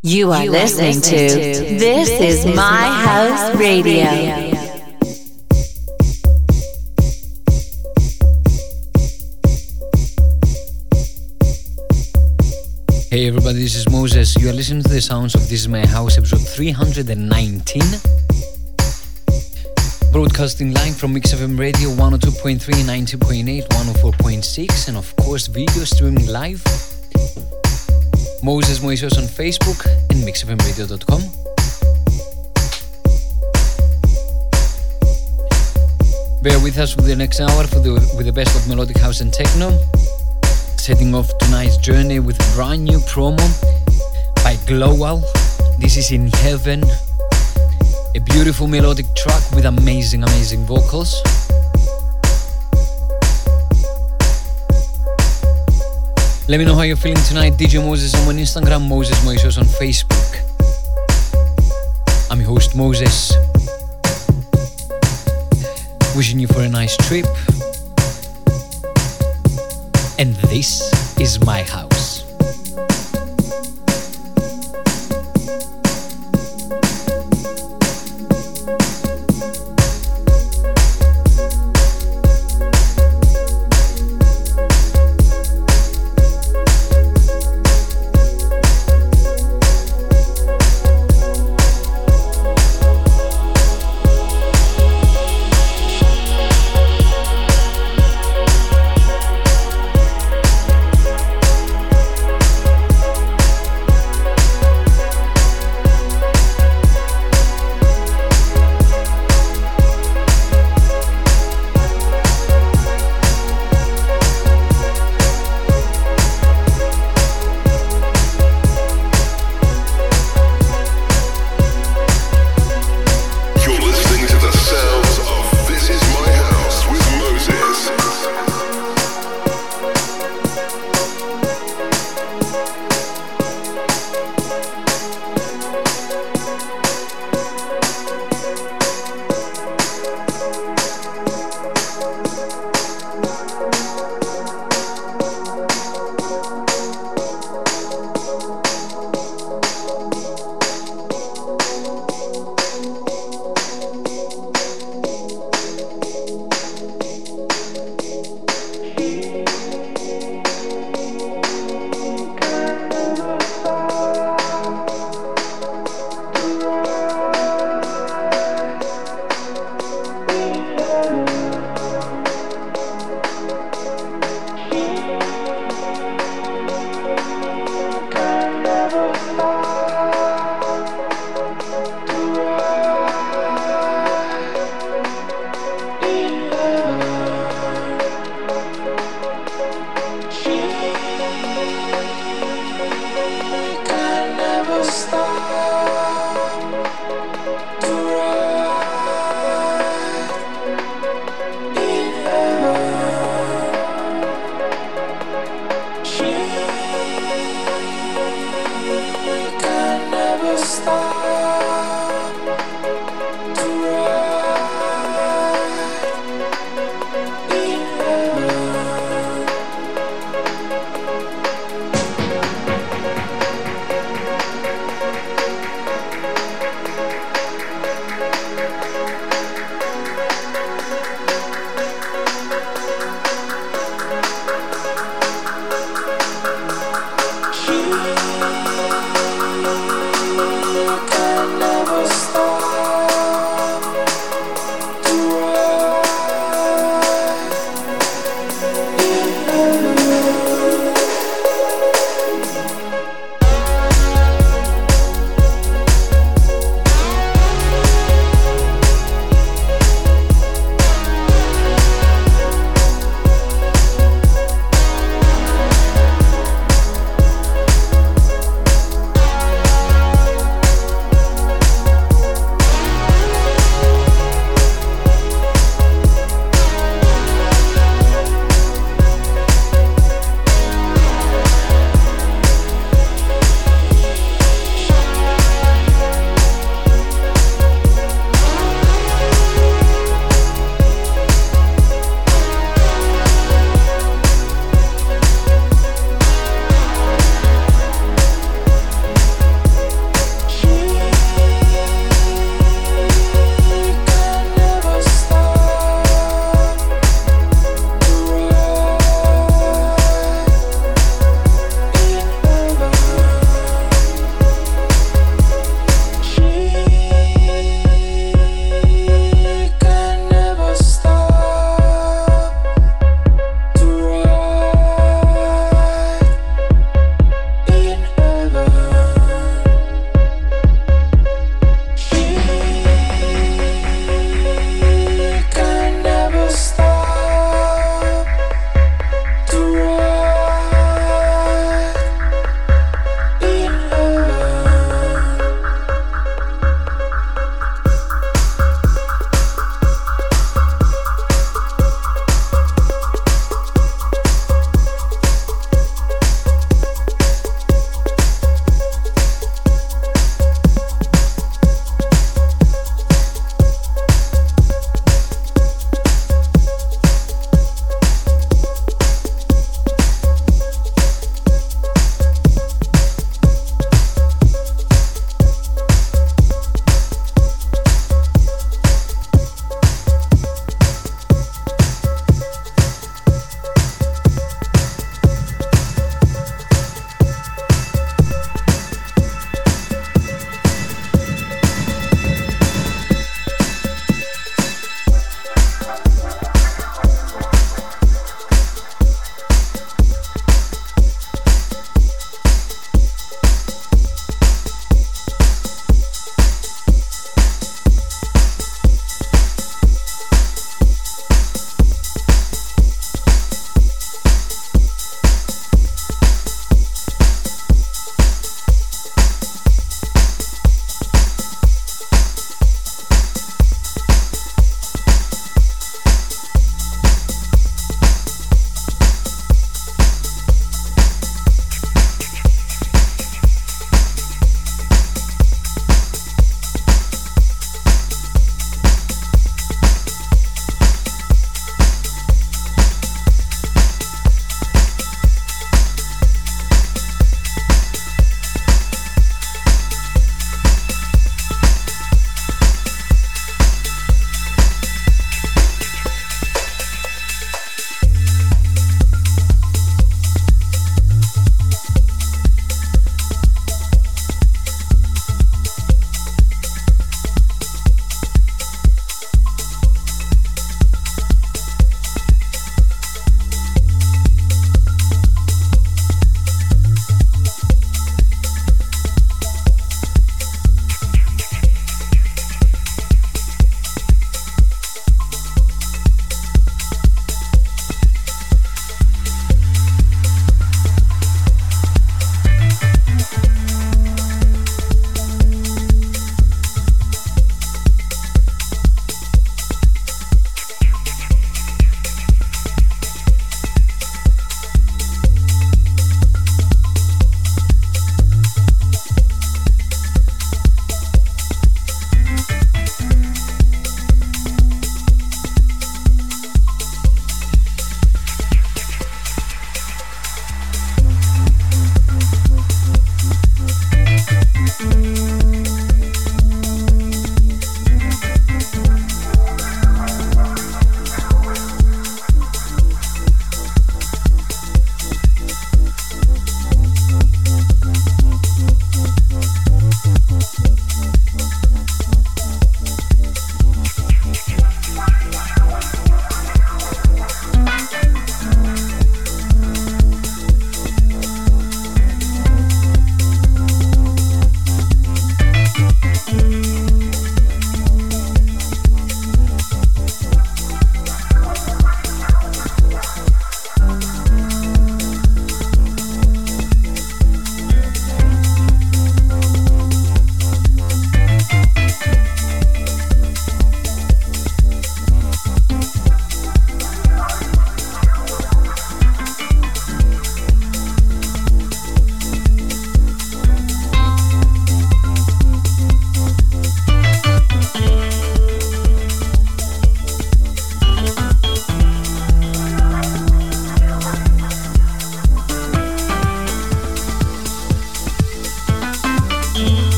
You are, you listening, are listening, to, to This, this is, My House, House Radio. Radio. Hey everybody, this is Moses. You are listening to the sounds of This Is My House, episode 319. Broadcasting live from Mix FM Radio 102.3, 90.8, 104.6, and of course, video streaming live Moses Moises on Facebook and mixfmradio.com. Bear with us for the next hour for the, with the best of melodic house and techno. Setting off tonight's journey with a brand new promo by Global. This is In Heaven. A beautiful melodic track with amazing, amazing vocals. Let me know how you're feeling tonight. DJ Moses on Instagram, Moses Moises on Facebook. I'm your host Moses. Wishing you for a nice trip. And this is my house.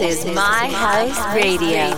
Is My House Radio.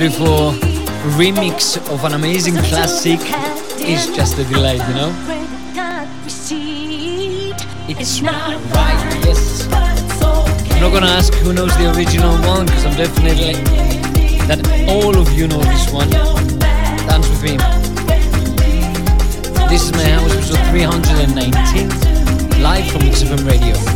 Beautiful remix of an amazing classic is just a delight, you know? It's not right, yes. I'm not gonna ask who knows the original one because I'm definitely that all of you know this one. Dance with me. This is my house episode 319, live from Mix FM Radio.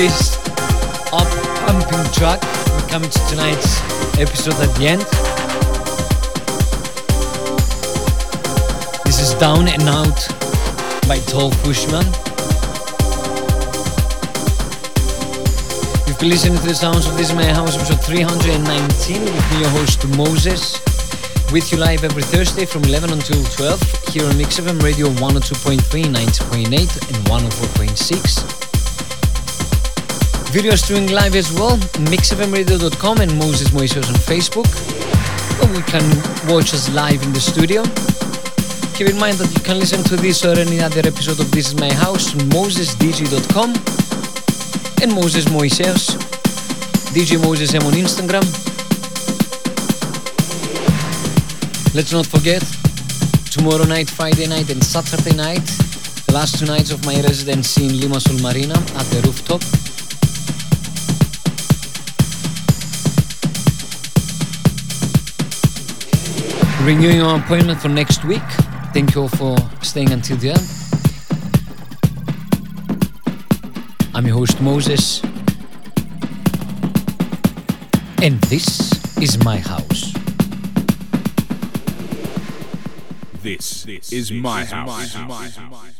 This up pumping track. We're coming to tonight's episode at the end. This is Down and Out by Tall Bushman. If You've been listening to the sounds of This My House episode 319 with me, your host Moses. With you live every Thursday from 11 until 12 here on Mix FM Radio 102.3, 90.8 and 104.6. Video streaming live as well, mixfmradio.com and Moses Moises on Facebook. Or you can watch us live in the studio. Keep in mind that you can listen to this or any other episode of This Is My House on mosesdj.com and Moses Moises, DJ Moses M on Instagram. Let's not forget, tomorrow night, Friday night and Saturday night, the last two nights of my residency in Limassol Marina at the rooftop. Renewing our appointment for next week. Thank you all for staying until the end. I'm your host Moses, and this is my house. This, this is, my, house. my house.